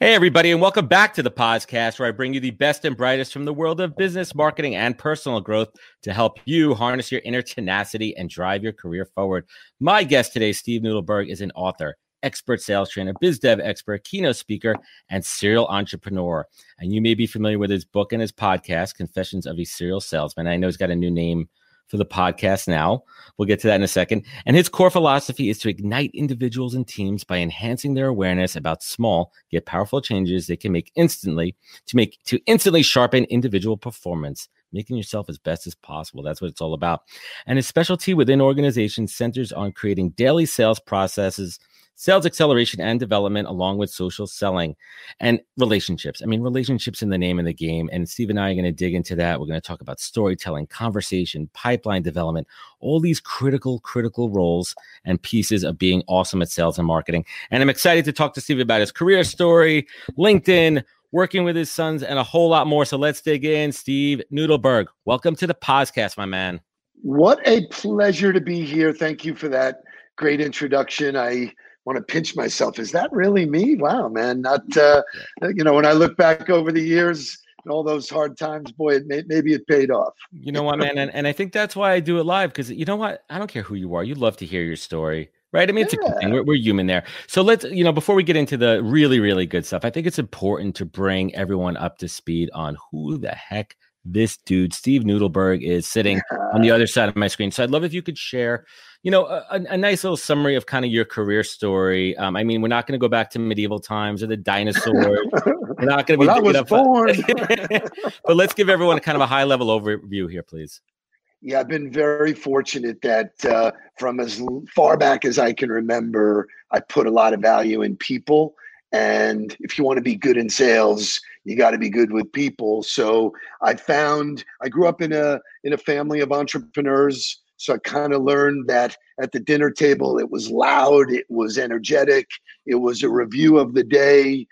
Hey, everybody, and welcome back to the podcast where I bring you the best and brightest from the world of business, marketing, and personal growth to help you harness your inner tenacity and drive your career forward. My guest today, Steve Nudelberg, is an author, expert sales trainer, biz dev expert, keynote speaker, and serial entrepreneur. And you may be familiar with his book and his podcast, Confessions of a Serial Salesman. I know he's got a new name for the podcast now. We'll get to that in a second. And his core philosophy is to ignite individuals and teams by enhancing their awareness about small yet powerful changes they can make instantly to make to instantly sharpen individual performance. Making yourself as best as possible. That's what it's all about. And his specialty within organizations centers on creating daily sales processes sales acceleration and development along with social selling and relationships. I mean, relationships in the name of the game. And Steve and I are going to dig into that. We're going to talk about storytelling, conversation, pipeline development, all these critical, critical roles and pieces of being awesome at sales and marketing. And I'm excited to talk to Steve about his career story, LinkedIn, working with his sons, and a whole lot more. So let's dig in. Steve Nudelberg, welcome to the podcast, my man. What a pleasure to be here. Thank you for that great introduction. I want to pinch myself. Is that really me? Wow, man. Not, uh, you know, when I look back over the years and all those hard times, boy, it may, maybe it paid off. You know what, man? And, and I think that's why I do it live because you know what? I don't care who you are. You love to hear your story. Right. I mean, it's yeah. a good thing. We're, we're human there. So let's, you know, before we get into the really, really good stuff, I think it's important to bring everyone up to speed on who the heck this dude, Steve Nudelberg, is sitting on the other side of my screen. So I'd love if you could share you know, a, a, nice little summary of kind of your career story. Um, I mean, we're not going to go back to medieval times or the dinosaurs. we're not going to be. Well, I was born. but let's give everyone kind of a high level overview here, please. Yeah, I've been very fortunate that uh, from as far back as I can remember, I put a lot of value in people. And if you want to be good in sales, you got to be good with people. So I found I grew up in a in a family of entrepreneurs. So I kind of learned that at the dinner table, it was loud, it was energetic, it was a review of the day.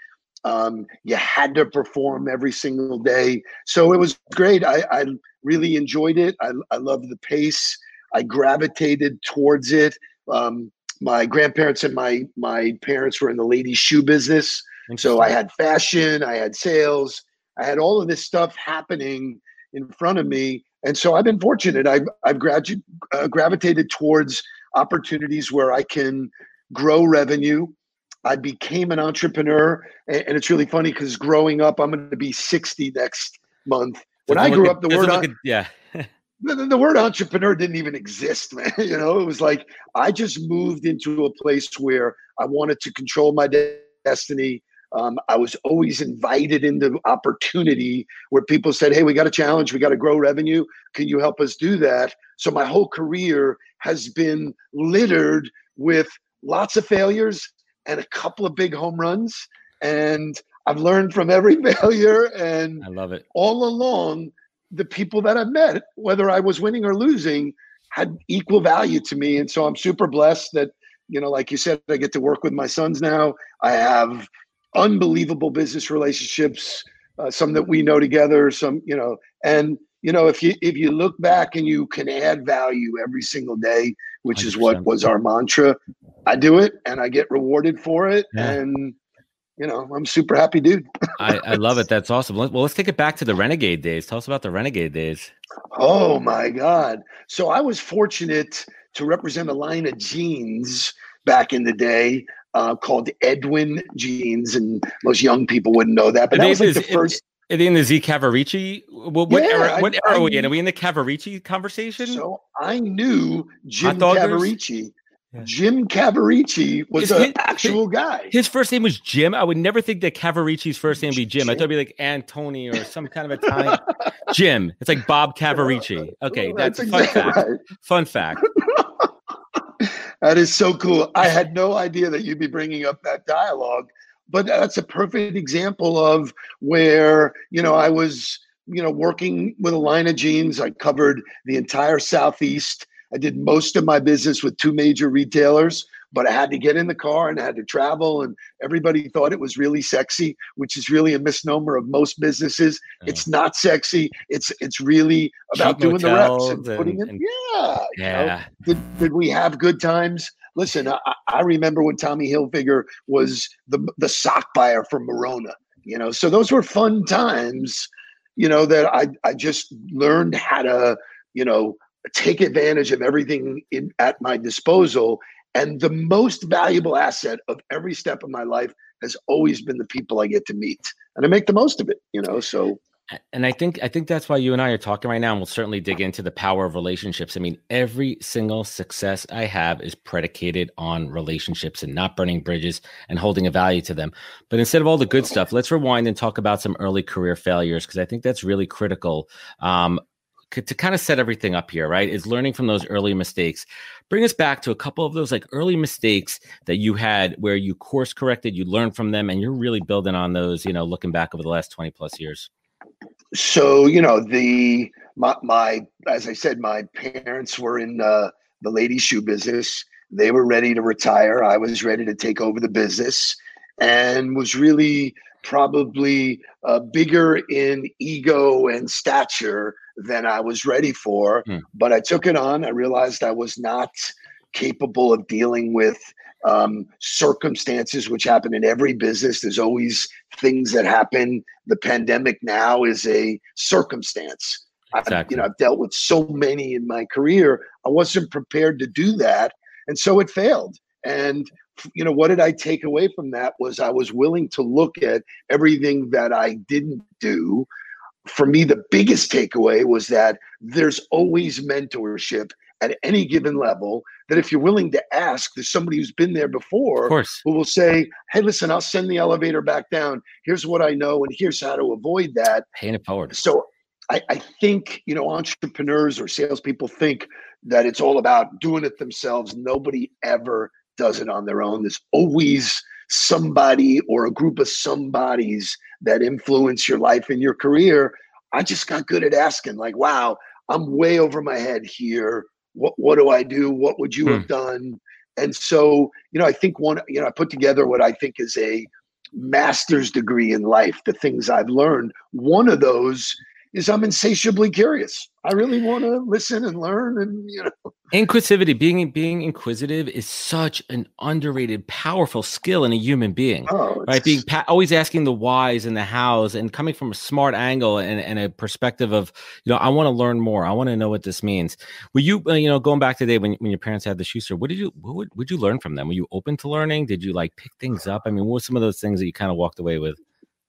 Um, you had to perform every single day. So it was great. I, I really enjoyed it. I, I loved the pace. I gravitated towards it. Um, my grandparents and my my parents were in the ladies' shoe business. So I had fashion, I had sales, I had all of this stuff happening in front of me and so I've been fortunate. I've, I've gradu- uh, gravitated towards opportunities where I can grow revenue. I became an entrepreneur. And, and it's really funny because growing up, I'm going to be 60 next month. When I grew up, the word, on, yeah. the, the word entrepreneur didn't even exist, man. You know, it was like I just moved into a place where I wanted to control my destiny. Um, I was always invited into opportunity where people said, Hey, we got a challenge. We got to grow revenue. Can you help us do that? So my whole career has been littered with lots of failures and a couple of big home runs. And I've learned from every failure. And I love it. All along, the people that I've met, whether I was winning or losing, had equal value to me. And so I'm super blessed that, you know, like you said, I get to work with my sons now. I have unbelievable business relationships, uh, some that we know together, some you know, and you know if you if you look back and you can add value every single day, which 100%. is what was our mantra. I do it and I get rewarded for it, yeah. and you know I'm super happy, dude. I, I love it. That's awesome. Well, let's take it back to the renegade days. Tell us about the renegade days. Oh my god! So I was fortunate to represent a line of jeans back in the day uh, called Edwin Jeans, and most young people wouldn't know that. But that was like the first. In the Z Cavaricci? What, what yeah, era? What I, era are we in? Are we in the Cavaricci conversation? So I knew Jim Cavaricci. Yeah. Jim Cavaricci was an actual guy. His first name was Jim. I would never think that Cavaricci's first name would be Jim. Jim. I thought it'd be like Antony or some kind of Italian. Jim. It's like Bob Cavaricci. Okay, that's, that's exactly fun fact. Right. Fun fact. That is so cool. I had no idea that you'd be bringing up that dialogue, but that's a perfect example of where, you know, I was, you know, working with a line of jeans. I covered the entire Southeast. I did most of my business with two major retailers, but I had to get in the car and I had to travel, and everybody thought it was really sexy, which is really a misnomer of most businesses. Yeah. It's not sexy. It's it's really about Cheap doing the reps and, and putting in. And, yeah, yeah. You know, did, did we have good times? Listen, I, I remember when Tommy Hilfiger was the the sock buyer for Merona. You know, so those were fun times. You know that I I just learned how to you know take advantage of everything in, at my disposal. And the most valuable asset of every step of my life has always been the people I get to meet, and I make the most of it. You know, so and I think I think that's why you and I are talking right now, and we'll certainly dig into the power of relationships. I mean, every single success I have is predicated on relationships and not burning bridges and holding a value to them. But instead of all the good stuff, let's rewind and talk about some early career failures because I think that's really critical. Um, to kind of set everything up here, right? Is learning from those early mistakes. Bring us back to a couple of those like early mistakes that you had where you course corrected, you learned from them, and you're really building on those, you know, looking back over the last 20 plus years. So, you know, the my, my as I said, my parents were in uh, the ladies' shoe business. They were ready to retire. I was ready to take over the business and was really probably uh, bigger in ego and stature than I was ready for. Hmm. But I took it on. I realized I was not capable of dealing with um, circumstances which happen in every business. There's always things that happen. The pandemic now is a circumstance. Exactly. I've, you know, I've dealt with so many in my career. I wasn't prepared to do that, and so it failed. And you know, what did I take away from that? Was I was willing to look at everything that I didn't do for me, the biggest takeaway was that there's always mentorship at any given level. That if you're willing to ask, there's somebody who's been there before who will say, Hey, listen, I'll send the elevator back down. Here's what I know, and here's how to avoid that. Paying it forward. So I, I think, you know, entrepreneurs or salespeople think that it's all about doing it themselves. Nobody ever does it on their own. There's always somebody or a group of somebodies that influence your life and your career. I just got good at asking, like, wow, I'm way over my head here. What what do I do? What would you hmm. have done? And so, you know, I think one, you know, I put together what I think is a master's degree in life, the things I've learned. One of those is I'm insatiably curious. I really want to listen and learn and you know. Inquisitivity being being inquisitive is such an underrated powerful skill in a human being oh, right? Being pa- always asking the whys and the hows and coming from a smart angle and, and a perspective of you know i want to learn more. I want to know what this means. Were you uh, you know going back to the day when, when your parents had the shoe store what did you what would, would you learn from them? Were you open to learning? Did you like pick things up? I mean what were some of those things that you kind of walked away with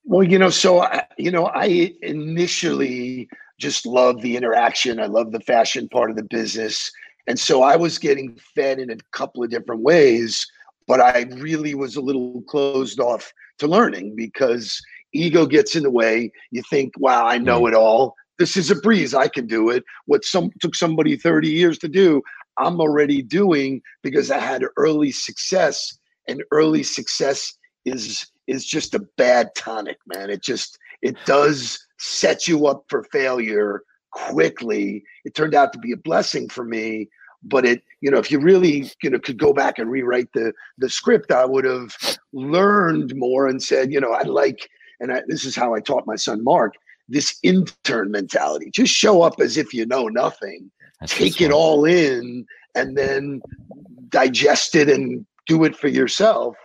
well, you know, so I, you know, I initially just loved the interaction. I love the fashion part of the business, and so I was getting fed in a couple of different ways. But I really was a little closed off to learning because ego gets in the way. You think, "Wow, I know mm. it all. This is a breeze. I can do it." What some took somebody thirty years to do, I'm already doing because I had early success, and early success is is just a bad tonic, man. It just it does set you up for failure quickly. It turned out to be a blessing for me, but it you know if you really you know could go back and rewrite the the script, I would have learned more and said you know I like and I, this is how I taught my son Mark this intern mentality. Just show up as if you know nothing, That's take it all in, and then digest it and do it for yourself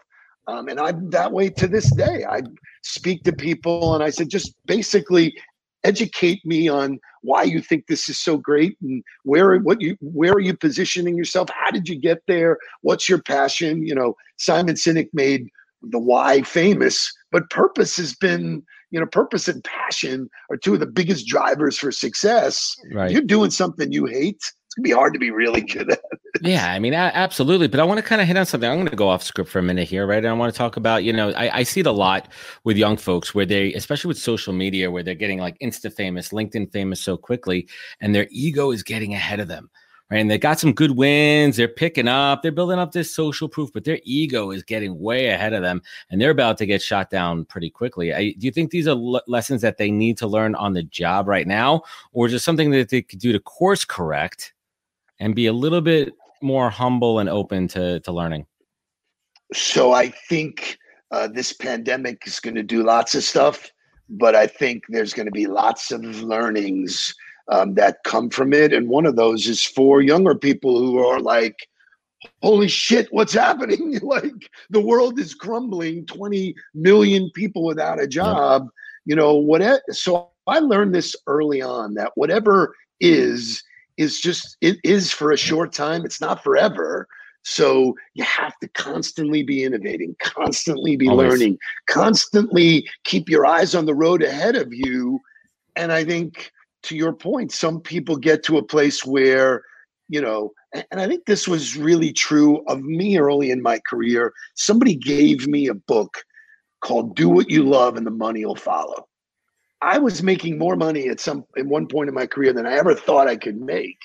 um, and I'm that way to this day. I speak to people and I said, just basically educate me on why you think this is so great and where what you where are you positioning yourself how did you get there what's your passion you know simon sinek made the why famous but purpose has been you know purpose and passion are two of the biggest drivers for success right. you're doing something you hate it's gonna be hard to be really good at. Yeah, I mean, absolutely. But I want to kind of hit on something. I'm going to go off script for a minute here, right? And I want to talk about, you know, I, I see it a lot with young folks where they, especially with social media, where they're getting like Insta famous, LinkedIn famous so quickly, and their ego is getting ahead of them. Right? And they got some good wins. They're picking up. They're building up this social proof, but their ego is getting way ahead of them, and they're about to get shot down pretty quickly. I, do you think these are lessons that they need to learn on the job right now, or it something that they could do to course correct and be a little bit more humble and open to to learning? So I think uh, this pandemic is going to do lots of stuff, but I think there's going to be lots of learnings um, that come from it. And one of those is for younger people who are like, holy shit, what's happening? like the world is crumbling, 20 million people without a job, you know, what? So I learned this early on that whatever is, is just, it is for a short time. It's not forever. So you have to constantly be innovating, constantly be Always. learning, constantly keep your eyes on the road ahead of you. And I think to your point, some people get to a place where, you know, and I think this was really true of me early in my career. Somebody gave me a book called Do What You Love and the Money Will Follow. I was making more money at some at one point in my career than I ever thought I could make.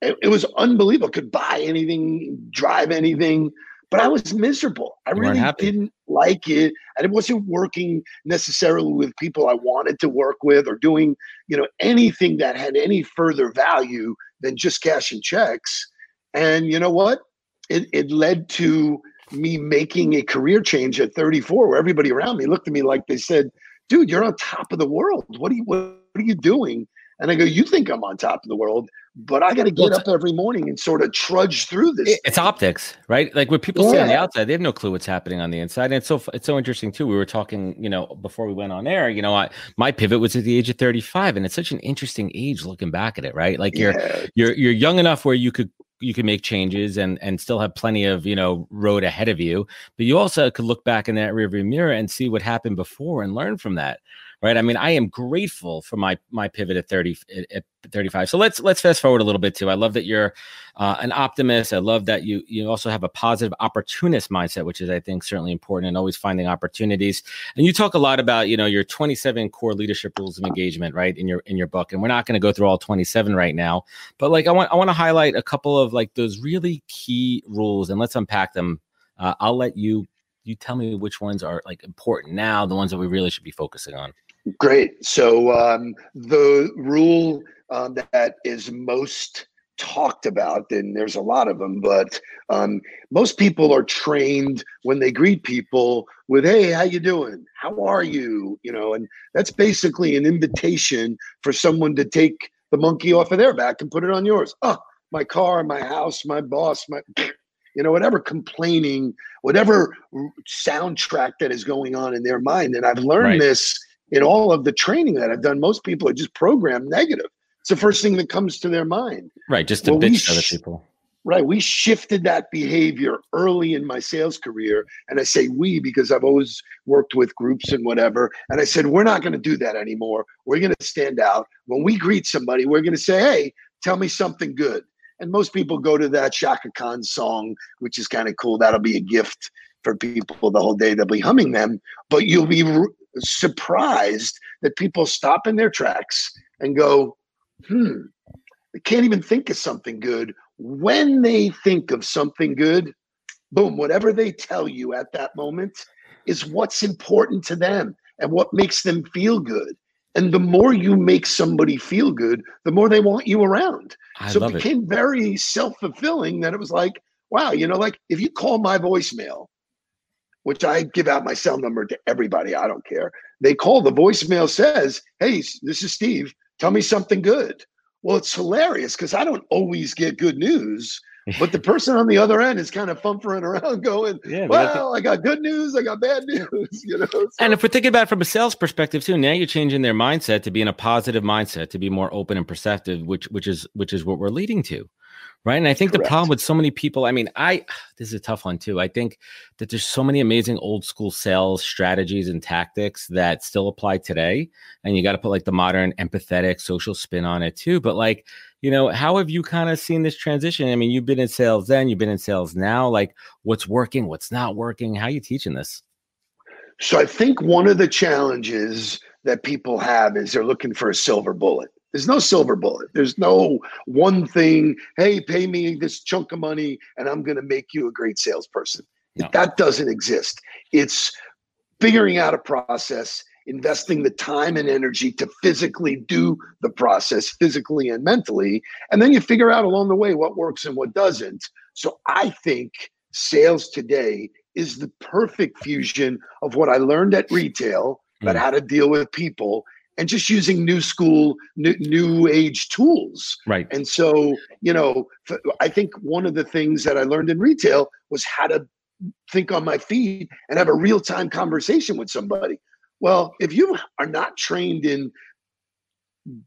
It, it was unbelievable. Could buy anything, drive anything, but I was miserable. I you really didn't like it. And it wasn't working necessarily with people I wanted to work with or doing, you know, anything that had any further value than just cashing checks. And you know what? It, it led to me making a career change at 34 where everybody around me looked at me like they said, dude, you're on top of the world. What are you, what are you doing? And I go, you think I'm on top of the world, but I got to get well, up every morning and sort of trudge through this. It's optics, right? Like what people yeah. see on the outside, they have no clue what's happening on the inside. And it's so it's so interesting too. We were talking, you know, before we went on air. You know, I, my pivot was at the age of 35, and it's such an interesting age looking back at it, right? Like you're yeah. you're you're young enough where you could you can make changes and and still have plenty of you know road ahead of you but you also could look back in that rearview mirror and see what happened before and learn from that right? I mean, I am grateful for my my pivot at 30 at 35. So let's let's fast forward a little bit too. I love that you're uh, an optimist. I love that you you also have a positive opportunist mindset, which is I think certainly important and always finding opportunities. And you talk a lot about, you know, your 27 core leadership rules of engagement, right? In your in your book. And we're not going to go through all 27 right now, but like I want I want to highlight a couple of like those really key rules and let's unpack them. Uh, I'll let you you tell me which ones are like important now, the ones that we really should be focusing on. Great. So um, the rule um, that is most talked about, and there's a lot of them, but um, most people are trained when they greet people with "Hey, how you doing? How are you?" You know, and that's basically an invitation for someone to take the monkey off of their back and put it on yours. Oh, my car, my house, my boss, my you know, whatever complaining, whatever soundtrack that is going on in their mind. And I've learned right. this in all of the training that I've done, most people are just programmed negative. It's the first thing that comes to their mind. Right. Just to well, bitch sh- other people. Right. We shifted that behavior early in my sales career. And I say we because I've always worked with groups and whatever. And I said, we're not going to do that anymore. We're going to stand out. When we greet somebody, we're going to say, hey, tell me something good. And most people go to that Chaka Khan song, which is kind of cool. That'll be a gift for people the whole day. They'll be humming them, but you'll be surprised that people stop in their tracks and go, hmm, they can't even think of something good. When they think of something good, boom, whatever they tell you at that moment is what's important to them and what makes them feel good. And the more you make somebody feel good, the more they want you around. I so it became it. very self fulfilling that it was like, wow, you know, like if you call my voicemail which I give out my cell number to everybody. I don't care. They call the voicemail says, Hey, this is Steve. Tell me something good. Well, it's hilarious because I don't always get good news, but the person on the other end is kind of fumbling around going, yeah, Well, I got good news, I got bad news, you know. So, and if we're thinking about it from a sales perspective too, now you're changing their mindset to be in a positive mindset, to be more open and perceptive, which which is which is what we're leading to right? And i think Correct. the problem with so many people i mean i this is a tough one too. I think that there's so many amazing old school sales strategies and tactics that still apply today. And you got to put like the modern empathetic social spin on it too. But like you know how have you kind of seen this transition? I mean you've been in sales then you've been in sales now. Like what's working what's not working? How are you teaching this? So i think one of the challenges that people have is they're looking for a silver bullet there's no silver bullet. There's no one thing, hey, pay me this chunk of money and I'm going to make you a great salesperson. No. That doesn't exist. It's figuring out a process, investing the time and energy to physically do the process, physically and mentally. And then you figure out along the way what works and what doesn't. So I think sales today is the perfect fusion of what I learned at retail about mm. how to deal with people and just using new school new, new age tools. Right. And so you know i think one of the things that i learned in retail was how to think on my feet and have a real-time conversation with somebody. Well if you are not trained in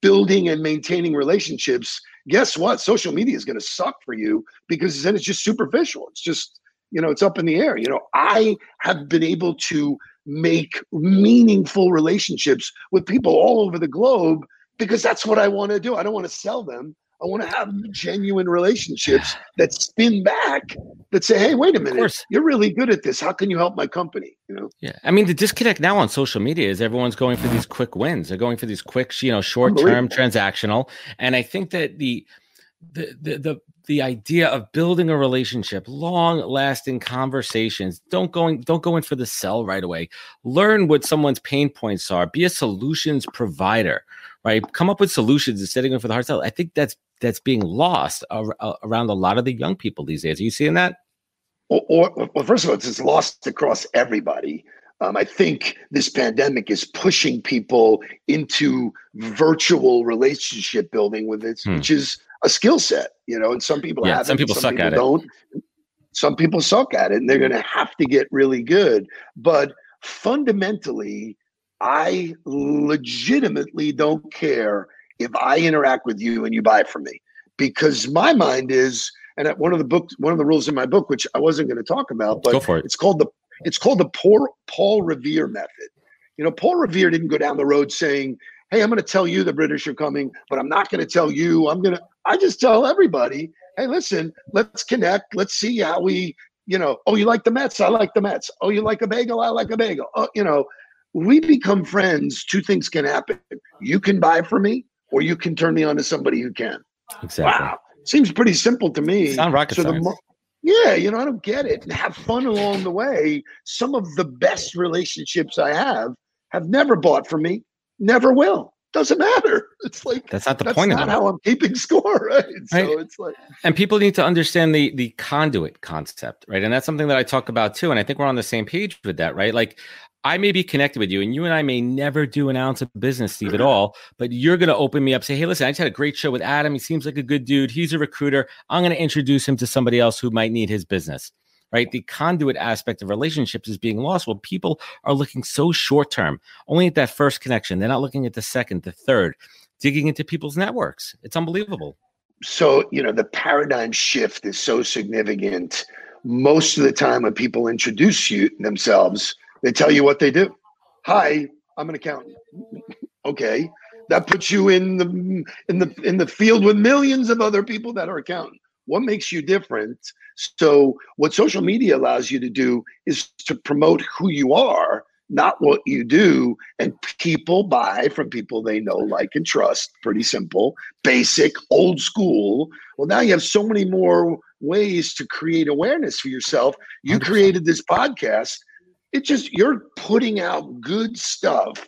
building and maintaining relationships guess what? Social media is going to suck for you because then it's just superficial. It's just you know it's up in the air. You know i have been able to make meaningful relationships with people all over the globe because that's what I want to do. I don't want to sell them. I want to have genuine relationships that spin back that say, "Hey, wait a minute, you're really good at this. How can you help my company?" You know. Yeah, I mean, the disconnect now on social media is everyone's going for these quick wins. They're going for these quick, you know, short term transactional, and I think that the the the the the idea of building a relationship long lasting conversations don't going don't go in for the sell right away. Learn what someone's pain points are. Be a solutions provider right? Come up with solutions instead of going for the hard sell. I think that's that's being lost ar- around a lot of the young people these days. Are you seeing that? Or, or well first of all it's lost across everybody. Um, I think this pandemic is pushing people into virtual relationship building with it, hmm. which is a skill set, you know, and some people yeah, have some people some suck people at don't. it. Some people suck at it and they're mm-hmm. going to have to get really good. But fundamentally, I legitimately don't care if I interact with you and you buy from me because my mind is, and one of the books, one of the rules in my book, which I wasn't going to talk about, but for it. it's called the it's called the poor Paul Revere method. You know, Paul Revere didn't go down the road saying, "Hey, I'm going to tell you the British are coming, but I'm not going to tell you. I'm going to I just tell everybody, hey, listen, let's connect. Let's see how we, you know, oh, you like the Mets? I like the Mets. Oh, you like a bagel? I like a bagel. Oh, you know, we become friends. Two things can happen. You can buy from me, or you can turn me on to somebody who can. Exactly. Wow. Seems pretty simple to me. It's not rocket so science. Mo- yeah, you know, I don't get it. And have fun along the way. Some of the best relationships I have have never bought from me, never will doesn't matter. It's like that's not the that's point not of it. how I'm keeping score, right? right? So it's like and people need to understand the the conduit concept, right? And that's something that I talk about too. And I think we're on the same page with that, right? Like I may be connected with you, and you and I may never do an ounce of business, Steve, at mm-hmm. all. But you're going to open me up, say, "Hey, listen, I just had a great show with Adam. He seems like a good dude. He's a recruiter. I'm going to introduce him to somebody else who might need his business." Right? The conduit aspect of relationships is being lost. Well, people are looking so short term, only at that first connection. They're not looking at the second, the third, digging into people's networks. It's unbelievable. So, you know, the paradigm shift is so significant. Most of the time, when people introduce you themselves, they tell you what they do. Hi, I'm an accountant. okay. That puts you in the in the in the field with millions of other people that are accountants. What makes you different? So, what social media allows you to do is to promote who you are, not what you do. And people buy from people they know, like, and trust. Pretty simple, basic, old school. Well, now you have so many more ways to create awareness for yourself. You created this podcast. It just, you're putting out good stuff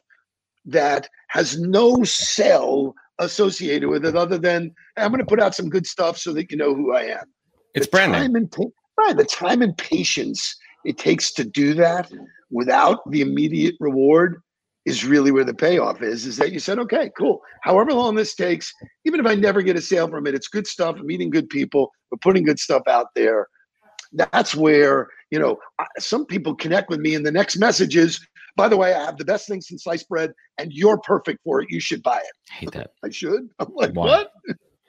that has no sell associated with it other than hey, I'm going to put out some good stuff so that you know who I am. It's the branding. Time and pa- right, the time and patience it takes to do that without the immediate reward is really where the payoff is. Is that you said, okay, cool. However long this takes, even if I never get a sale from it, it's good stuff. Meeting good people. We're putting good stuff out there. That's where you know some people connect with me, and the next message is, by the way, I have the best thing since sliced bread, and you're perfect for it. You should buy it. I hate that. I should. I'm like, Why?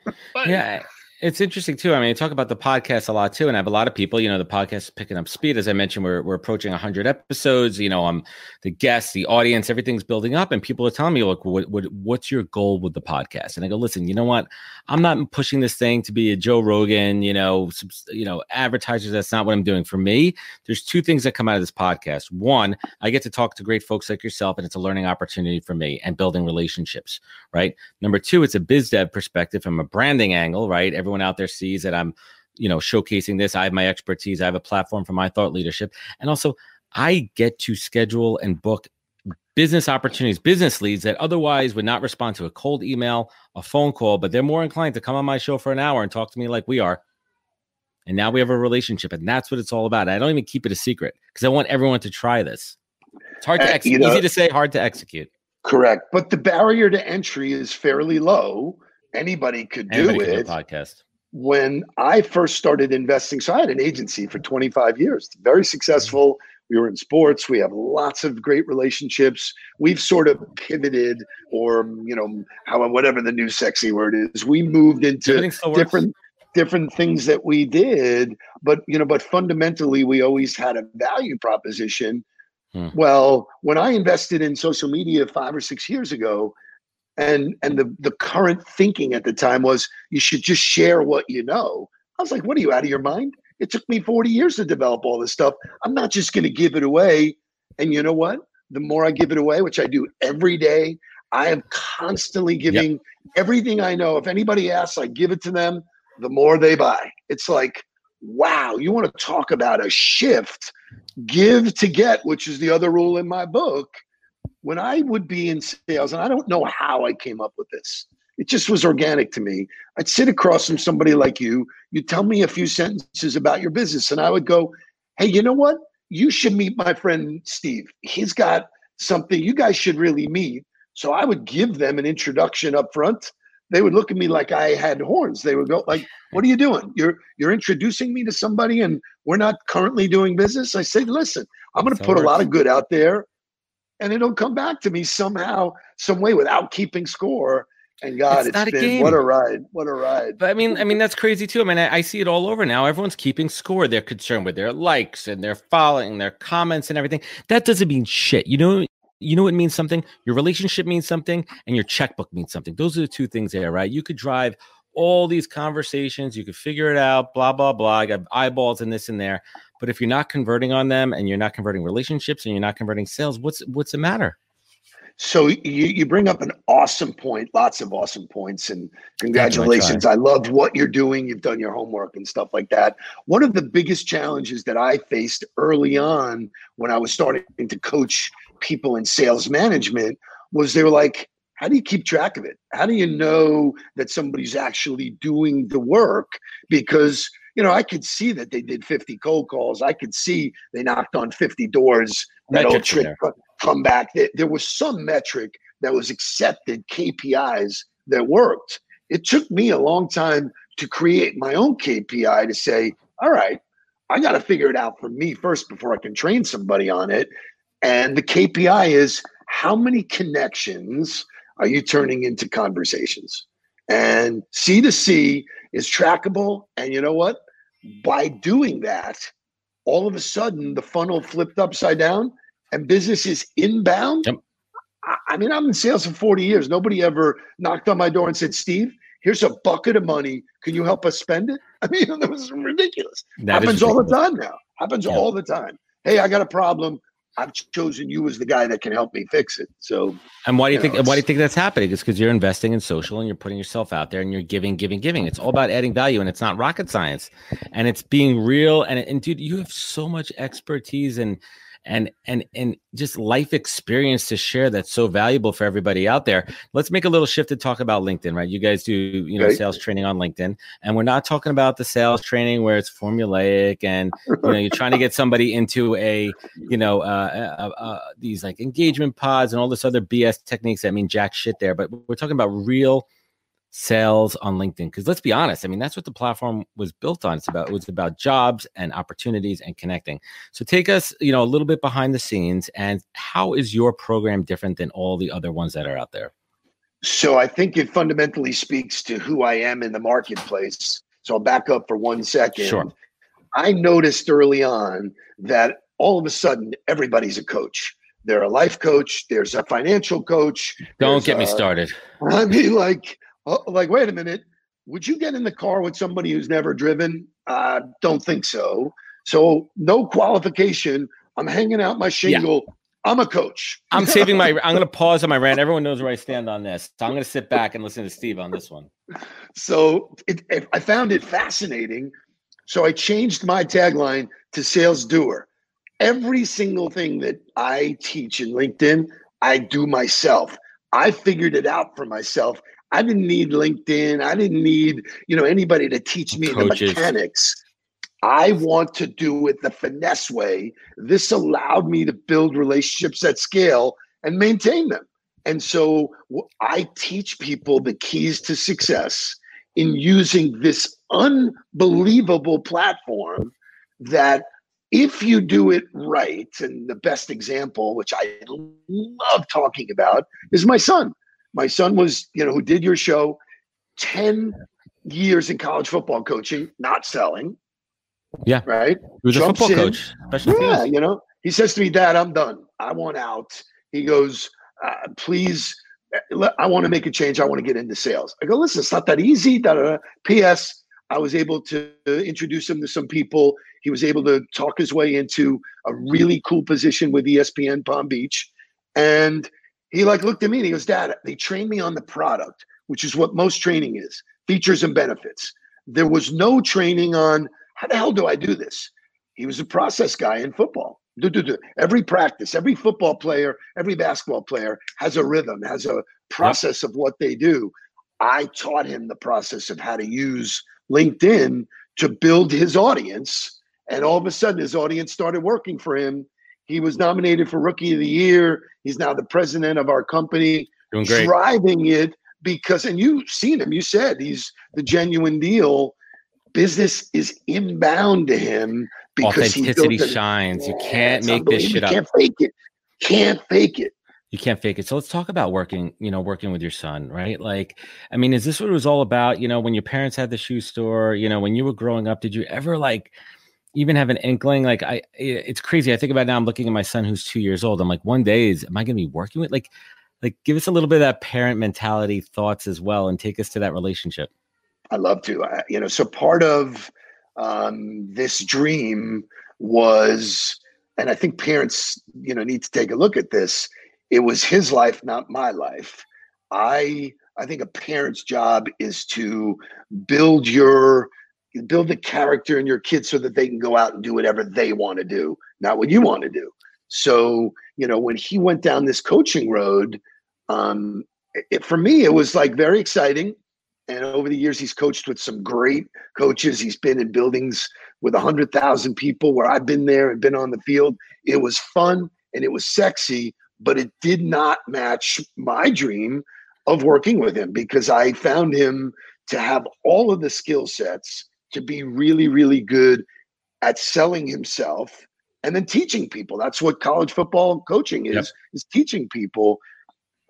what? yeah, it's interesting too. I mean, I talk about the podcast a lot too, and I have a lot of people. You know, the podcast is picking up speed. As I mentioned, we're we're approaching 100 episodes. You know, I'm the guests, the audience, everything's building up, and people are telling me, "Look, what, what what's your goal with the podcast?" And I go, "Listen, you know what? I'm not pushing this thing to be a Joe Rogan. You know, you know, advertisers. That's not what I'm doing. For me, there's two things that come out of this podcast. One, I get to talk to great folks like yourself, and it's a learning opportunity for me and building relationships. Right. Number two, it's a biz dev perspective from a branding angle. Right everyone out there sees that I'm, you know, showcasing this. I have my expertise. I have a platform for my thought leadership. And also, I get to schedule and book business opportunities, business leads that otherwise would not respond to a cold email, a phone call, but they're more inclined to come on my show for an hour and talk to me like we are. And now we have a relationship, and that's what it's all about. I don't even keep it a secret because I want everyone to try this. It's hard to uh, execute, you know, easy to say, hard to execute. Correct, but the barrier to entry is fairly low. Anybody could do Anybody it. Do podcast. When I first started investing, so I had an agency for 25 years, very successful. We were in sports. We have lots of great relationships. We've sort of pivoted, or you know, how whatever the new sexy word is. We moved into different different things that we did, but you know, but fundamentally, we always had a value proposition. Hmm. Well, when I invested in social media five or six years ago, and and the the current thinking at the time was you should just share what you know. I was like, what are you out of your mind? It took me 40 years to develop all this stuff. I'm not just going to give it away. And you know what? The more I give it away, which I do every day, I am constantly giving yep. everything I know. If anybody asks, I give it to them, the more they buy. It's like, wow, you want to talk about a shift? Give to get, which is the other rule in my book. When I would be in sales, and I don't know how I came up with this, it just was organic to me. I'd sit across from somebody like you. you'd tell me a few sentences about your business, and I would go, "Hey, you know what? You should meet my friend Steve. He's got something you guys should really meet." So I would give them an introduction up front. They would look at me like I had horns. They would go like, "What are you doing? You're you're introducing me to somebody, and we're not currently doing business." I say, "Listen, I'm going to put a lot of good out there." And it'll come back to me somehow, some way without keeping score. And God, it's, it's not been, a game. What a ride! What a ride! But I mean, I mean that's crazy too. I mean, I, I, see it all over now. Everyone's keeping score. They're concerned with their likes and their following, their comments, and everything. That doesn't mean shit. You know, you know what means something. Your relationship means something, and your checkbook means something. Those are the two things there, right? You could drive all these conversations. You could figure it out. Blah blah blah. I got eyeballs and this and there. But if you're not converting on them, and you're not converting relationships, and you're not converting sales, what's what's the matter? So you, you bring up an awesome point, lots of awesome points, and congratulations. I love what you're doing. You've done your homework and stuff like that. One of the biggest challenges that I faced early on when I was starting to coach people in sales management was they were like, how do you keep track of it? How do you know that somebody's actually doing the work? Because you know, I could see that they did 50 cold calls. I could see they knocked on 50 doors. That old trick, come back. There was some metric that was accepted, KPIs that worked. It took me a long time to create my own KPI to say, all right, I got to figure it out for me first before I can train somebody on it. And the KPI is how many connections are you turning into conversations? And C to C is trackable. And you know what? By doing that, all of a sudden the funnel flipped upside down and business is inbound. Yep. I mean, I'm in sales for 40 years. Nobody ever knocked on my door and said, Steve, here's a bucket of money. Can you help us spend it? I mean, that was ridiculous. That Happens all the time now. Happens all the time. Hey, I got a problem. I've chosen you as the guy that can help me fix it. So, and why do you, you think? Know, why do you think that's happening? It's because you're investing in social and you're putting yourself out there and you're giving, giving, giving. It's all about adding value, and it's not rocket science, and it's being real. And and dude, you have so much expertise and and and and just life experience to share that's so valuable for everybody out there. Let's make a little shift to talk about LinkedIn, right? You guys do you know sales training on LinkedIn, and we're not talking about the sales training where it's formulaic and you know you're trying to get somebody into a you know uh, uh, uh, these like engagement pods and all this other BS techniques that mean jack shit there. But we're talking about real sales on LinkedIn. Because let's be honest, I mean, that's what the platform was built on. It's about it was about jobs and opportunities and connecting. So take us, you know, a little bit behind the scenes and how is your program different than all the other ones that are out there? So I think it fundamentally speaks to who I am in the marketplace. So I'll back up for one second. Sure. I noticed early on that all of a sudden everybody's a coach. They're a life coach. There's a financial coach. Don't get a, me started. I mean, like oh, like, wait a minute, would you get in the car with somebody who's never driven? I uh, don't think so. So no qualification. I'm hanging out my shingle. Yeah. I'm a coach. I'm saving my. I'm going to pause on my rant. Everyone knows where I stand on this. So I'm going to sit back and listen to Steve on this one. So it, it, I found it fascinating. So I changed my tagline to sales doer. Every single thing that I teach in LinkedIn, I do myself. I figured it out for myself. I didn't need LinkedIn. I didn't need, you know, anybody to teach me Coaches. the mechanics. I want to do it the finesse way. This allowed me to build relationships at scale and maintain them. And so I teach people the keys to success in using this unbelievable platform that if you do it right, and the best example, which I love talking about, is my son. My son was, you know, who did your show, 10 years in college football coaching, not selling. Yeah. Right. He was Jumps a football in. coach. Yeah. You know, he says to me, Dad, I'm done. I want out. He goes, uh, please, uh, I want to make a change. I want to get into sales. I go, listen, it's not that easy. Da, da, da. P.S. I was able to introduce him to some people. He was able to talk his way into a really cool position with ESPN Palm Beach. And he like looked at me and he goes, Dad, they trained me on the product, which is what most training is, features and benefits. There was no training on how the hell do I do this? He was a process guy in football. Do, do, do. Every practice, every football player, every basketball player has a rhythm, has a process of what they do. I taught him the process of how to use LinkedIn to build his audience. And all of a sudden, his audience started working for him. He was nominated for Rookie of the Year. He's now the president of our company, Doing great. driving it because, and you've seen him, you said he's the genuine deal. Business is inbound to him because authenticity shines. You can't make this shit up. You can't fake it. Can't fake it you can't fake it. So let's talk about working, you know, working with your son, right? Like, I mean, is this what it was all about? You know, when your parents had the shoe store, you know, when you were growing up, did you ever like even have an inkling? Like, I, it's crazy. I think about now, I'm looking at my son who's two years old. I'm like, one day is, am I going to be working with like, like, give us a little bit of that parent mentality thoughts as well and take us to that relationship. I love to, I, you know, so part of um, this dream was, and I think parents, you know, need to take a look at this it was his life, not my life. I I think a parent's job is to build your build the character in your kids so that they can go out and do whatever they want to do, not what you want to do. So, you know, when he went down this coaching road, um, it, for me, it was like very exciting. And over the years, he's coached with some great coaches. He's been in buildings with 100,000 people where I've been there and been on the field. It was fun and it was sexy, but it did not match my dream of working with him because I found him to have all of the skill sets to be really, really good at selling himself and then teaching people. That's what college football coaching is, yep. is teaching people.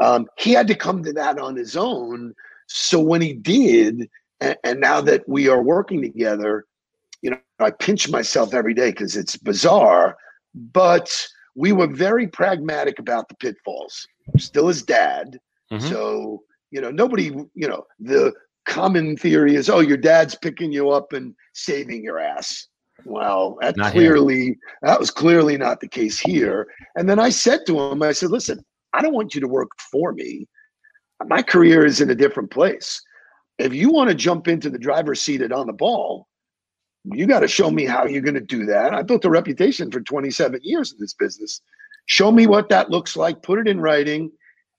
Um, he had to come to that on his own. So when he did, and, and now that we are working together, you know, I pinch myself every day because it's bizarre, but we were very pragmatic about the pitfalls. Still his dad. Mm-hmm. So, you know, nobody, you know, the common theory is, oh, your dad's picking you up and saving your ass. Well, that not clearly here. that was clearly not the case here. And then I said to him, I said, listen, I don't want you to work for me. My career is in a different place. If you want to jump into the driver's seat and on the ball, you got to show me how you're going to do that. I built a reputation for 27 years in this business. Show me what that looks like, put it in writing.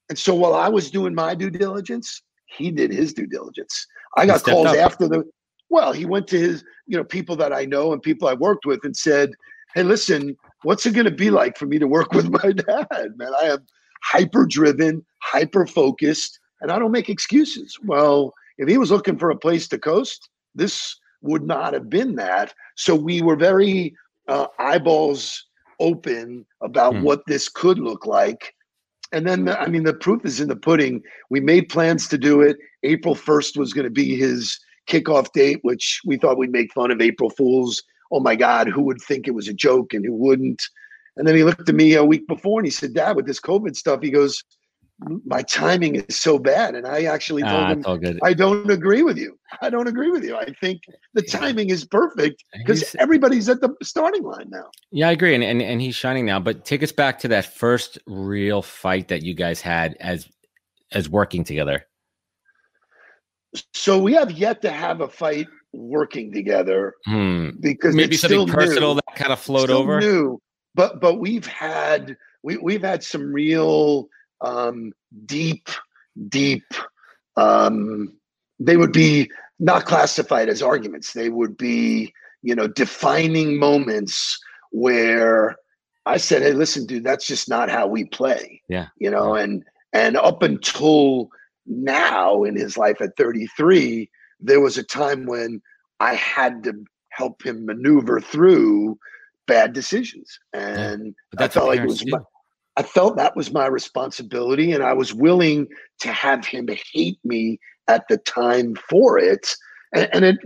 And so while I was doing my due diligence, he did his due diligence. I got calls up. after the, well, he went to his, you know, people that I know and people I worked with and said, Hey, listen, what's it going to be like for me to work with my dad? Man, I am hyper driven, hyper focused, and I don't make excuses. Well, if he was looking for a place to coast, this would not have been that. So we were very uh, eyeballs open about hmm. what this could look like. And then, I mean, the proof is in the pudding. We made plans to do it. April 1st was going to be his kickoff date, which we thought we'd make fun of April Fools. Oh my God, who would think it was a joke and who wouldn't? And then he looked at me a week before and he said, Dad, with this COVID stuff, he goes, my timing is so bad. And I actually told ah, him, I don't agree with you. I don't agree with you. I think the timing is perfect because everybody's at the starting line now. Yeah, I agree. And, and and he's shining now. But take us back to that first real fight that you guys had as as working together. So we have yet to have a fight working together hmm. because maybe something personal new. that kind of flowed over. New, but but we've had we we've had some real um, deep, deep. Um, they would be not classified as arguments. They would be, you know, defining moments where I said, "Hey, listen, dude, that's just not how we play." Yeah, you know, and and up until now in his life at 33, there was a time when I had to help him maneuver through bad decisions, and yeah. I felt like it was. My, I felt that was my responsibility, and I was willing to have him hate me at the time for it. And, and it,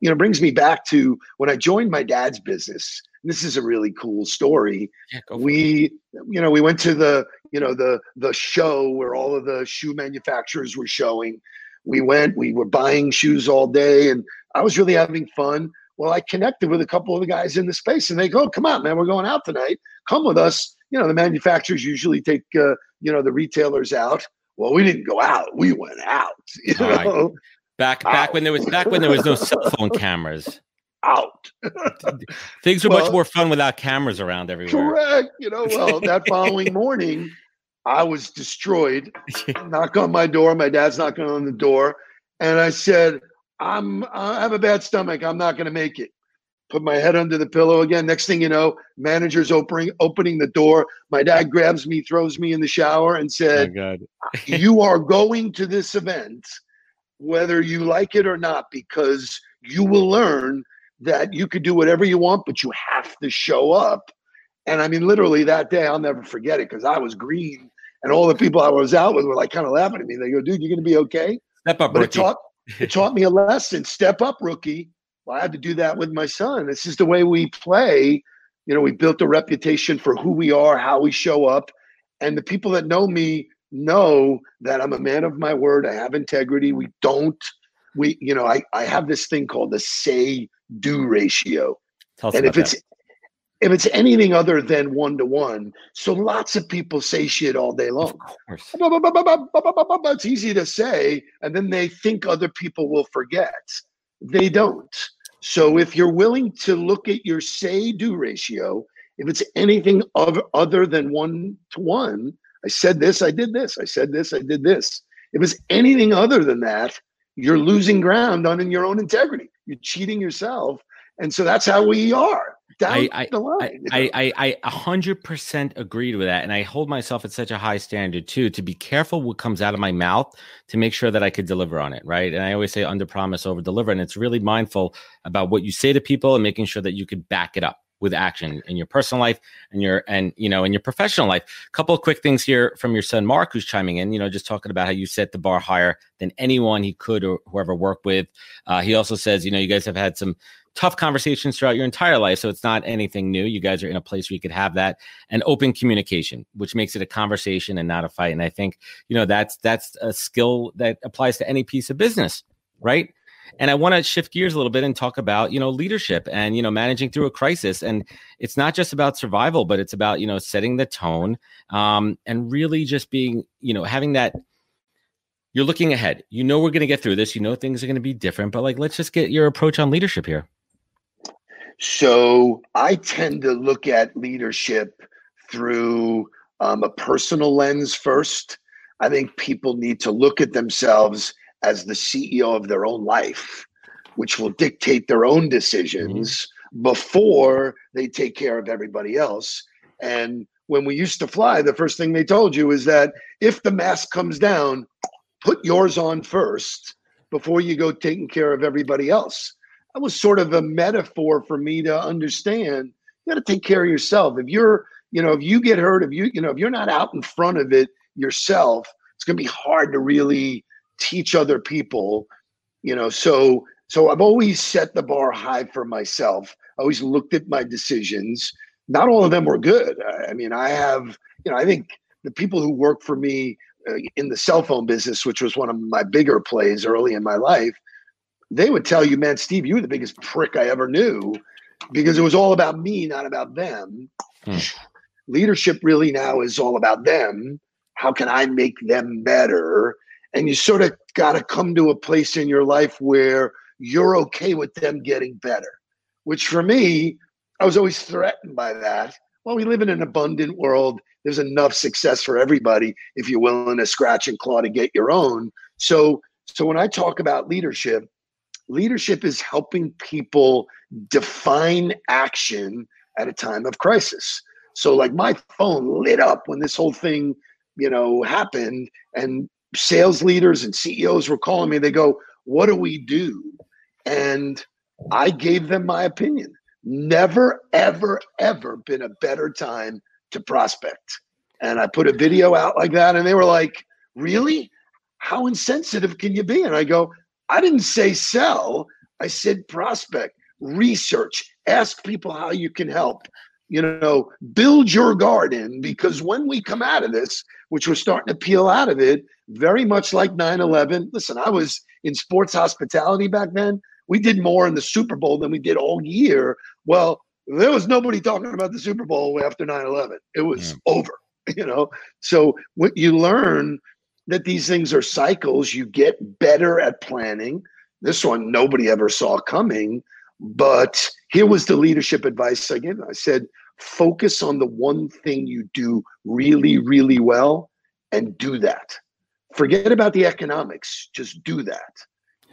you know, brings me back to when I joined my dad's business. This is a really cool story. Yeah, we, you know, we went to the, you know, the the show where all of the shoe manufacturers were showing. We went. We were buying shoes all day, and I was really having fun. Well, I connected with a couple of the guys in the space, and they go, "Come on, man, we're going out tonight. Come with us." You know, the manufacturers usually take uh, you know the retailers out. Well, we didn't go out; we went out. You know, right. back back out. when there was back when there was no cell phone cameras. Out. Things were well, much more fun without cameras around everywhere. Correct. You know, well, that following morning, I was destroyed. Knock on my door. My dad's knocking on the door, and I said, I'm I have a bad stomach. I'm not going to make it. Put my head under the pillow again. Next thing you know, manager's opening opening the door. My dad grabs me, throws me in the shower, and said, oh "You are going to this event, whether you like it or not, because you will learn that you could do whatever you want, but you have to show up." And I mean, literally that day, I'll never forget it because I was green, and all the people I was out with were like kind of laughing at me. They go, "Dude, you're going to be okay." Step up, but it taught it taught me a lesson. Step up, rookie. Well, I had to do that with my son. This is the way we play. You know, we built a reputation for who we are, how we show up. And the people that know me know that I'm a man of my word. I have integrity. We don't, we, you know, I, I have this thing called the say do ratio. and if it's, if it's anything other than one to one, so lots of people say shit all day long. Of course. It's easy to say, and then they think other people will forget. They don't. So if you're willing to look at your say do ratio, if it's anything other, than one to one, I said this, I did this, I said this, I did this. If it's anything other than that, you're losing ground on in your own integrity. You're cheating yourself. And so that's how we are down I, I, the line. I, I, I, I 100% agreed with that. And I hold myself at such a high standard too, to be careful what comes out of my mouth to make sure that I could deliver on it. Right. And I always say under promise, over deliver. And it's really mindful about what you say to people and making sure that you could back it up with action in your personal life and your and you know in your professional life. A couple of quick things here from your son Mark, who's chiming in. You know, just talking about how you set the bar higher than anyone he could or whoever worked with. Uh, he also says, you know, you guys have had some tough conversations throughout your entire life. So it's not anything new. You guys are in a place where you could have that and open communication, which makes it a conversation and not a fight. And I think, you know, that's that's a skill that applies to any piece of business, right? And I want to shift gears a little bit and talk about, you know, leadership and, you know, managing through a crisis. And it's not just about survival, but it's about, you know, setting the tone um, and really just being, you know, having that you're looking ahead. You know, we're going to get through this. You know, things are going to be different, but like, let's just get your approach on leadership here. So I tend to look at leadership through um, a personal lens first. I think people need to look at themselves as the CEO of their own life, which will dictate their own decisions mm-hmm. before they take care of everybody else. And when we used to fly, the first thing they told you is that if the mask comes down, put yours on first before you go taking care of everybody else that was sort of a metaphor for me to understand. You got to take care of yourself. If you're you know if you get hurt if you you know if you're not out in front of it yourself it's going to be hard to really teach other people you know. So so i've always set the bar high for myself. I always looked at my decisions. Not all of them were good. I mean i have you know i think the people who work for me uh, in the cell phone business which was one of my bigger plays early in my life they would tell you, man, Steve, you were the biggest prick I ever knew because it was all about me, not about them. Hmm. Leadership really now is all about them. How can I make them better? And you sort of got to come to a place in your life where you're okay with them getting better, which for me, I was always threatened by that. Well, we live in an abundant world. There's enough success for everybody if you're willing to scratch and claw to get your own. So, so when I talk about leadership, leadership is helping people define action at a time of crisis. So, like my phone lit up when this whole thing, you know, happened, and sales leaders and CEOs were calling me. They go, "What do we do?" And I gave them my opinion. Never, ever, ever been a better time to prospect. And I put a video out like that, and they were like, Really? How insensitive can you be? And I go, I didn't say sell, I said prospect, research, ask people how you can help. You know, build your garden because when we come out of this, which we're starting to peel out of it, very much like 9 11. Listen, I was in sports hospitality back then we did more in the Super Bowl than we did all year. Well, there was nobody talking about the Super Bowl after 9 11. It was yeah. over, you know? So what you learn that these things are cycles, you get better at planning. This one nobody ever saw coming. But here was the leadership advice I gave. I said, focus on the one thing you do really, really well and do that. Forget about the economics, just do that.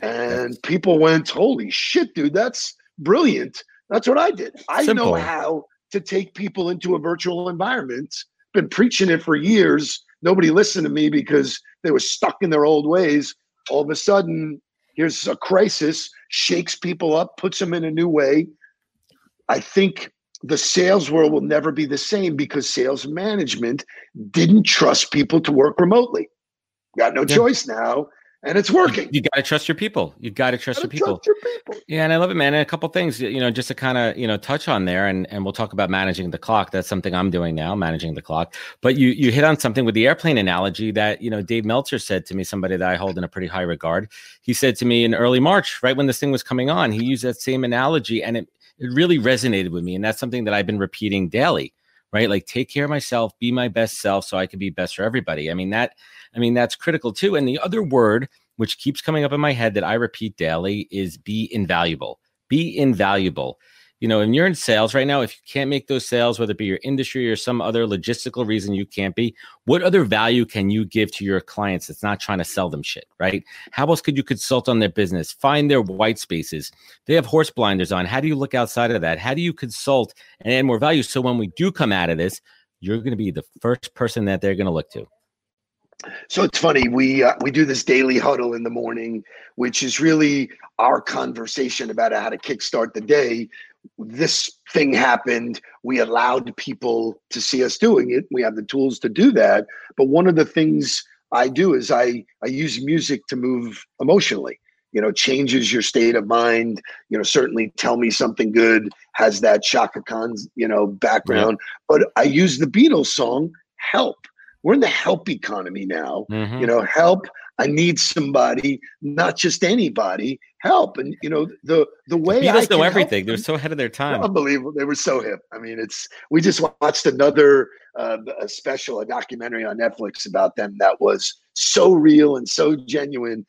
And people went, Holy shit, dude, that's brilliant. That's what I did. I Simple. know how to take people into a virtual environment. Been preaching it for years. Nobody listened to me because they were stuck in their old ways. All of a sudden, here's a crisis, shakes people up, puts them in a new way. I think the sales world will never be the same because sales management didn't trust people to work remotely. Got no yeah. choice now and it's working. You, you got to trust your people. You got to trust, your people. trust your people. Yeah, and I love it, man. And a couple things, you know, just to kind of you know touch on there, and and we'll talk about managing the clock. That's something I'm doing now, managing the clock. But you you hit on something with the airplane analogy that you know Dave Meltzer said to me, somebody that I hold in a pretty high regard. He said to me in early March, right when this thing was coming on, he used that same analogy, and it it really resonated with me, and that's something that I've been repeating daily. Right, like take care of myself, be my best self, so I can be best for everybody. I mean that I mean, that's critical too. And the other word, which keeps coming up in my head that I repeat daily, is be invaluable. Be invaluable. You know, and you're in sales right now, if you can't make those sales, whether it be your industry or some other logistical reason you can't be, what other value can you give to your clients that's not trying to sell them shit, right? How else could you consult on their business, find their white spaces? They have horse blinders on. How do you look outside of that? How do you consult and add more value? So when we do come out of this, you're going to be the first person that they're going to look to. So it's funny we uh, we do this daily huddle in the morning, which is really our conversation about how to kickstart the day. This thing happened. We allowed people to see us doing it. We have the tools to do that. But one of the things I do is I I use music to move emotionally. You know, changes your state of mind. You know, certainly tell me something good has that Chaka Khan's you know background. Yeah. But I use the Beatles song "Help." we're in the help economy now. Mm-hmm. You know, help. I need somebody, not just anybody. Help, and you know the the way the Beatles know everything. They're so ahead of their time. Unbelievable. They were so hip. I mean, it's. We just watched another uh, a special, a documentary on Netflix about them that was so real and so genuine.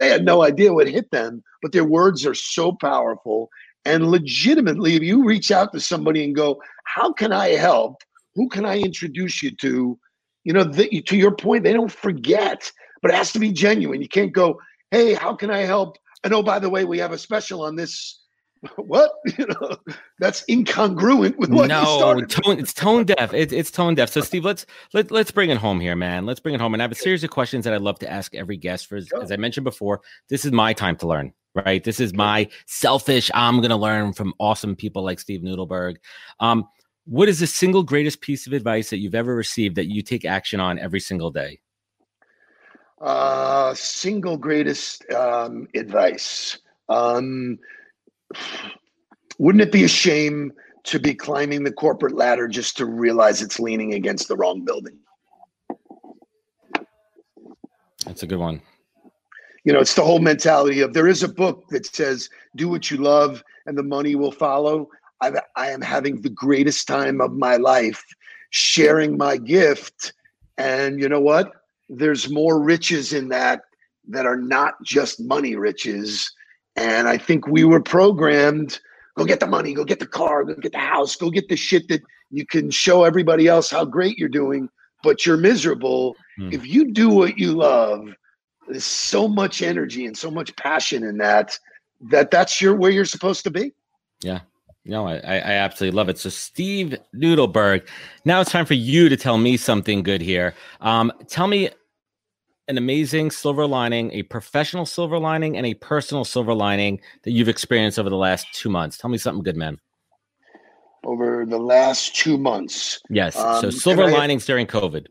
They had no idea what hit them, but their words are so powerful. And legitimately, if you reach out to somebody and go, "How can I help? Who can I introduce you to?" you know, the, to your point, they don't forget, but it has to be genuine. You can't go, hey, how can I help? And oh, by the way, we have a special on this. what? You know, that's incongruent with what no, tone, it's tone deaf. It, it's tone deaf. So, Steve, let's let, let's bring it home here, man. Let's bring it home. And I have a series of questions that I'd love to ask every guest. For as I mentioned before, this is my time to learn right? This is my selfish. I'm going to learn from awesome people like Steve Nudelberg. Um, what is the single greatest piece of advice that you've ever received that you take action on every single day? Uh, single greatest um, advice. Um, wouldn't it be a shame to be climbing the corporate ladder just to realize it's leaning against the wrong building? That's a good one. You know, it's the whole mentality of there is a book that says, do what you love and the money will follow. I, I am having the greatest time of my life sharing my gift. And you know what? There's more riches in that that are not just money riches. And I think we were programmed go get the money, go get the car, go get the house, go get the shit that you can show everybody else how great you're doing, but you're miserable. Mm. If you do what you love, there's so much energy and so much passion in that that that's your where you're supposed to be. Yeah. No, I, I absolutely love it. So, Steve Nudelberg, now it's time for you to tell me something good here. Um, tell me an amazing silver lining, a professional silver lining, and a personal silver lining that you've experienced over the last two months. Tell me something good, man. Over the last two months. Yes. Um, so, silver linings during COVID.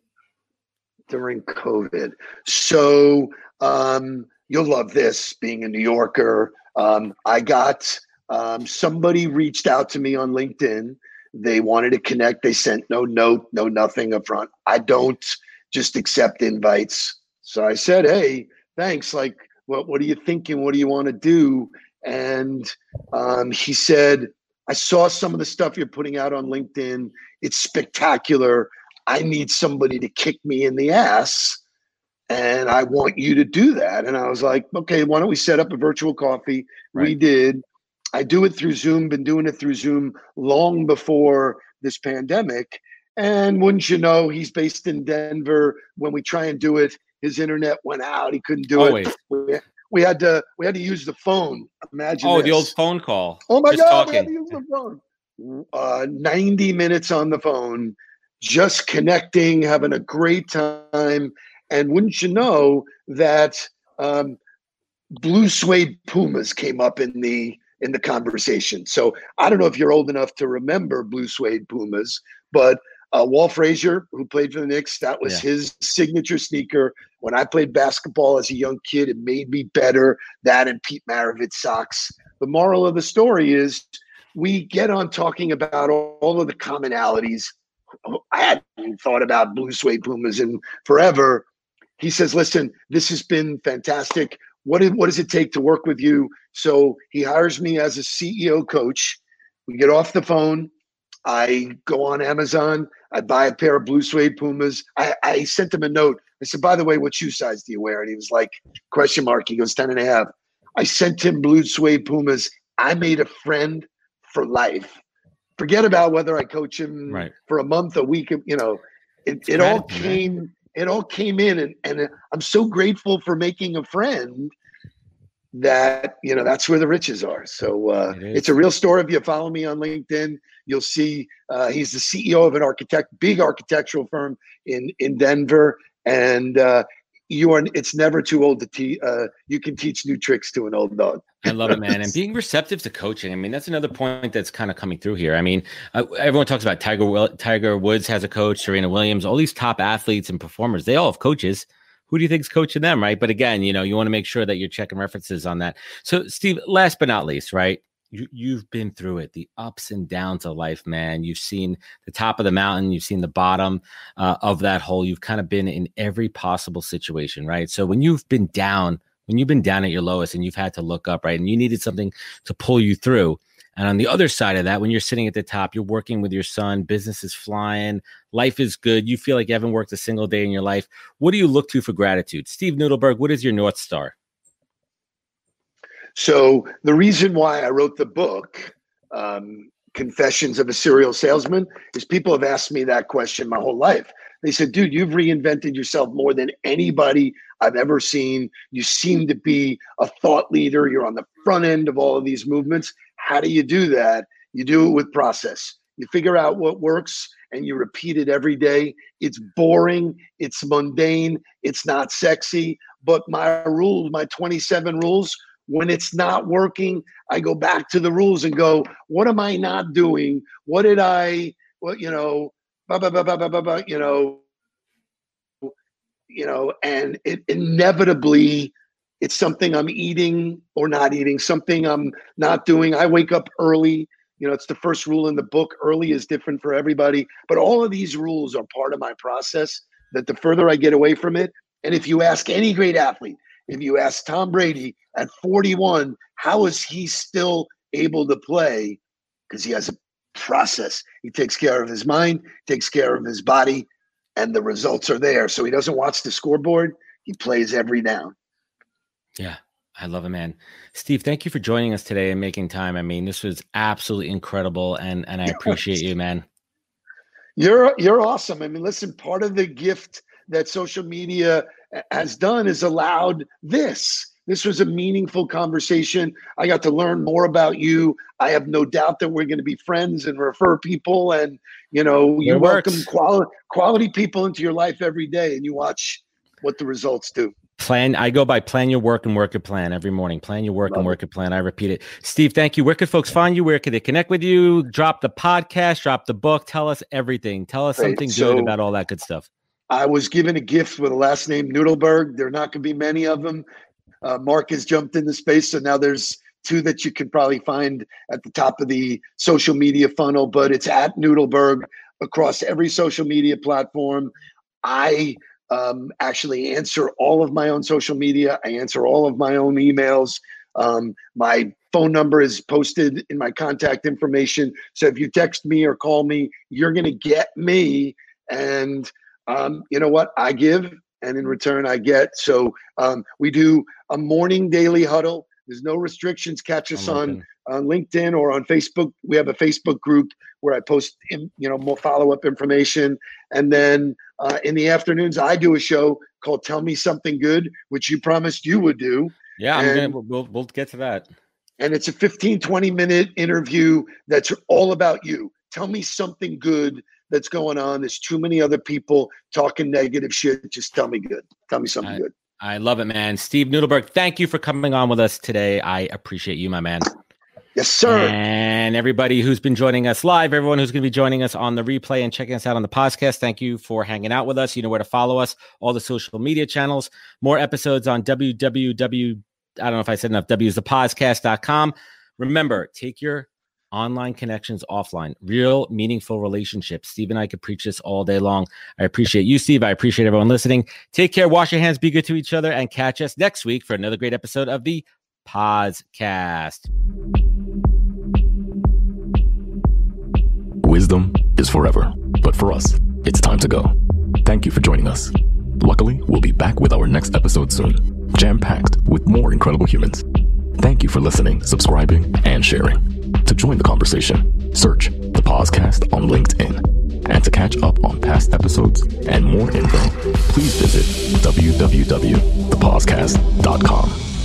During COVID. So, um, you'll love this being a New Yorker. Um, I got um, somebody reached out to me on LinkedIn. They wanted to connect. They sent no note, no nothing up front. I don't just accept invites. So I said, "Hey, thanks. Like, what what are you thinking? What do you want to do?" And um, he said, "I saw some of the stuff you're putting out on LinkedIn. It's spectacular. I need somebody to kick me in the ass." and I want you to do that. And I was like, okay, why don't we set up a virtual coffee? Right. We did. I do it through Zoom, been doing it through Zoom long before this pandemic. And wouldn't you know, he's based in Denver. When we try and do it, his internet went out. He couldn't do Always. it. We, had to we had to use the phone. Imagine. Oh, this. the old phone call. Oh my just god, talking. we had to use the phone. Uh, 90 minutes on the phone, just connecting, having a great time. And wouldn't you know that um, blue suede pumas came up in the in the conversation. So I don't know if you're old enough to remember blue suede Pumas, but uh, Walt Frazier, who played for the Knicks, that was yeah. his signature sneaker. When I played basketball as a young kid, it made me better. That and Pete Maravich socks. The moral of the story is we get on talking about all, all of the commonalities. I hadn't thought about blue suede Pumas in forever. He says, listen, this has been fantastic. What, is, what does it take to work with you? So he hires me as a CEO coach. We get off the phone. I go on Amazon. I buy a pair of blue suede Pumas. I, I sent him a note. I said, by the way, what shoe size do you wear? And he was like, question mark. He goes, 10 and a half. I sent him blue suede Pumas. I made a friend for life. Forget about whether I coach him right. for a month, a week, you know, it, it all came it all came in and, and i'm so grateful for making a friend that you know that's where the riches are. So uh, it it's a real story. If you follow me on linkedin you'll see uh, he's the ceo of an architect big architectural firm in in denver. And uh, you are it's never too old to teach uh, you can teach new tricks to an old dog. I love it man. And being receptive to coaching i mean that's another point that's kind of coming through here. I mean uh, everyone talks about tiger tiger woods has a coach serena williams all these top athletes and performers they all have coaches. Who do you think is coaching them right? But again you know you want to make sure that you're checking references on that. So steve last but not least right you you've been through it the ups and downs of life man. You've seen the top of the mountain you've seen the bottom uh, of that hole. You've kind of been in every possible situation right? So when you've been down when you've been down at your lowest and you've had to look up right and you needed something to pull you through and on the other side of that when you're sitting at the top you're working with your son business is flying life is good you feel like you haven't worked a single day in your life what do you look to for gratitude? Steve nudelberg what is your north star so the reason why I wrote the book, um, Confessions of a Serial Salesman, is people have asked me that question my whole life. They said, dude, you've reinvented yourself more than anybody I've ever seen. You seem to be a thought leader. You're on the front end of all of these movements. How do you do that? You do it with process. You figure out what works and you repeat it every day. It's boring, it's mundane, it's not sexy, but my rules, my 27 rules when it's not working, I go back to the rules and go, what am I not doing? What did I, what, you know, blah, blah, blah, blah, blah, blah, blah, you know, you know, and it inevitably it's something I'm eating or not eating, something I'm not doing. I wake up early. You know, it's the first rule in the book. Early is different for everybody, but all of these rules are part of my process. That the further I get away from it, and if you ask any great athlete, if you ask Tom Brady at 41, how is he still able to play? Because he has a process. He takes care of his mind, takes care of his body, and the results are there. So he doesn't watch the scoreboard. He plays every down. Yeah. I love it, man. Steve, thank you for joining us today and making time. I mean, this was absolutely incredible, and and I appreciate you, man. You're you're awesome. I mean, listen, part of the gift that social media has done is allowed this. This was a meaningful conversation. I got to learn more about you. I have no doubt that we're going to be friends and refer people. And you know, you welcome quality quality people into your life every day, and you watch what the results do. Plan. I go by plan your work and work a plan every morning. Plan your work Love and work a plan. I repeat it. Steve, thank you. Where could folks find you? Where could they connect with you? Drop the podcast. Drop the book. Tell us everything. Tell us something so, good about all that good stuff. I was given a gift with a last name Nudelberg. There are not going to be many of them. Uh, Mark has jumped into space, so now there's two that you can probably find at the top of the social media funnel. But it's at Nudelberg across every social media platform. I um, actually answer all of my own social media. I answer all of my own emails. Um, my phone number is posted in my contact information. So if you text me or call me, you're going to get me. And um, you know what? I give, and in return, I get. So um, we do a morning daily huddle. There's no restrictions. Catch us on on LinkedIn or on Facebook. We have a Facebook group where I post, in, you know, more follow up information. And then uh, in the afternoons, I do a show called "Tell Me Something Good," which you promised you would do. Yeah, and, gonna, we'll we'll get to that. And it's a 15, 20 minute interview that's all about you. Tell me something good that's going on. There's too many other people talking negative shit. Just tell me good. Tell me something I, good. I love it, man. Steve Nudelberg, thank you for coming on with us today. I appreciate you, my man. Yes, sir. And everybody who's been joining us live, everyone who's going to be joining us on the replay and checking us out on the podcast, thank you for hanging out with us. You know where to follow us, all the social media channels, more episodes on www. I don't know if I said enough. W is the podcast.com. Remember, take your online connections offline, real meaningful relationships. Steve and I could preach this all day long. I appreciate you, Steve. I appreciate everyone listening. Take care, wash your hands, be good to each other, and catch us next week for another great episode of the Podcast. Wisdom is forever, but for us, it's time to go. Thank you for joining us. Luckily, we'll be back with our next episode soon, jam packed with more incredible humans. Thank you for listening, subscribing, and sharing. To join the conversation, search the podcast on LinkedIn. And to catch up on past episodes and more info, please visit www.thepodcast.com.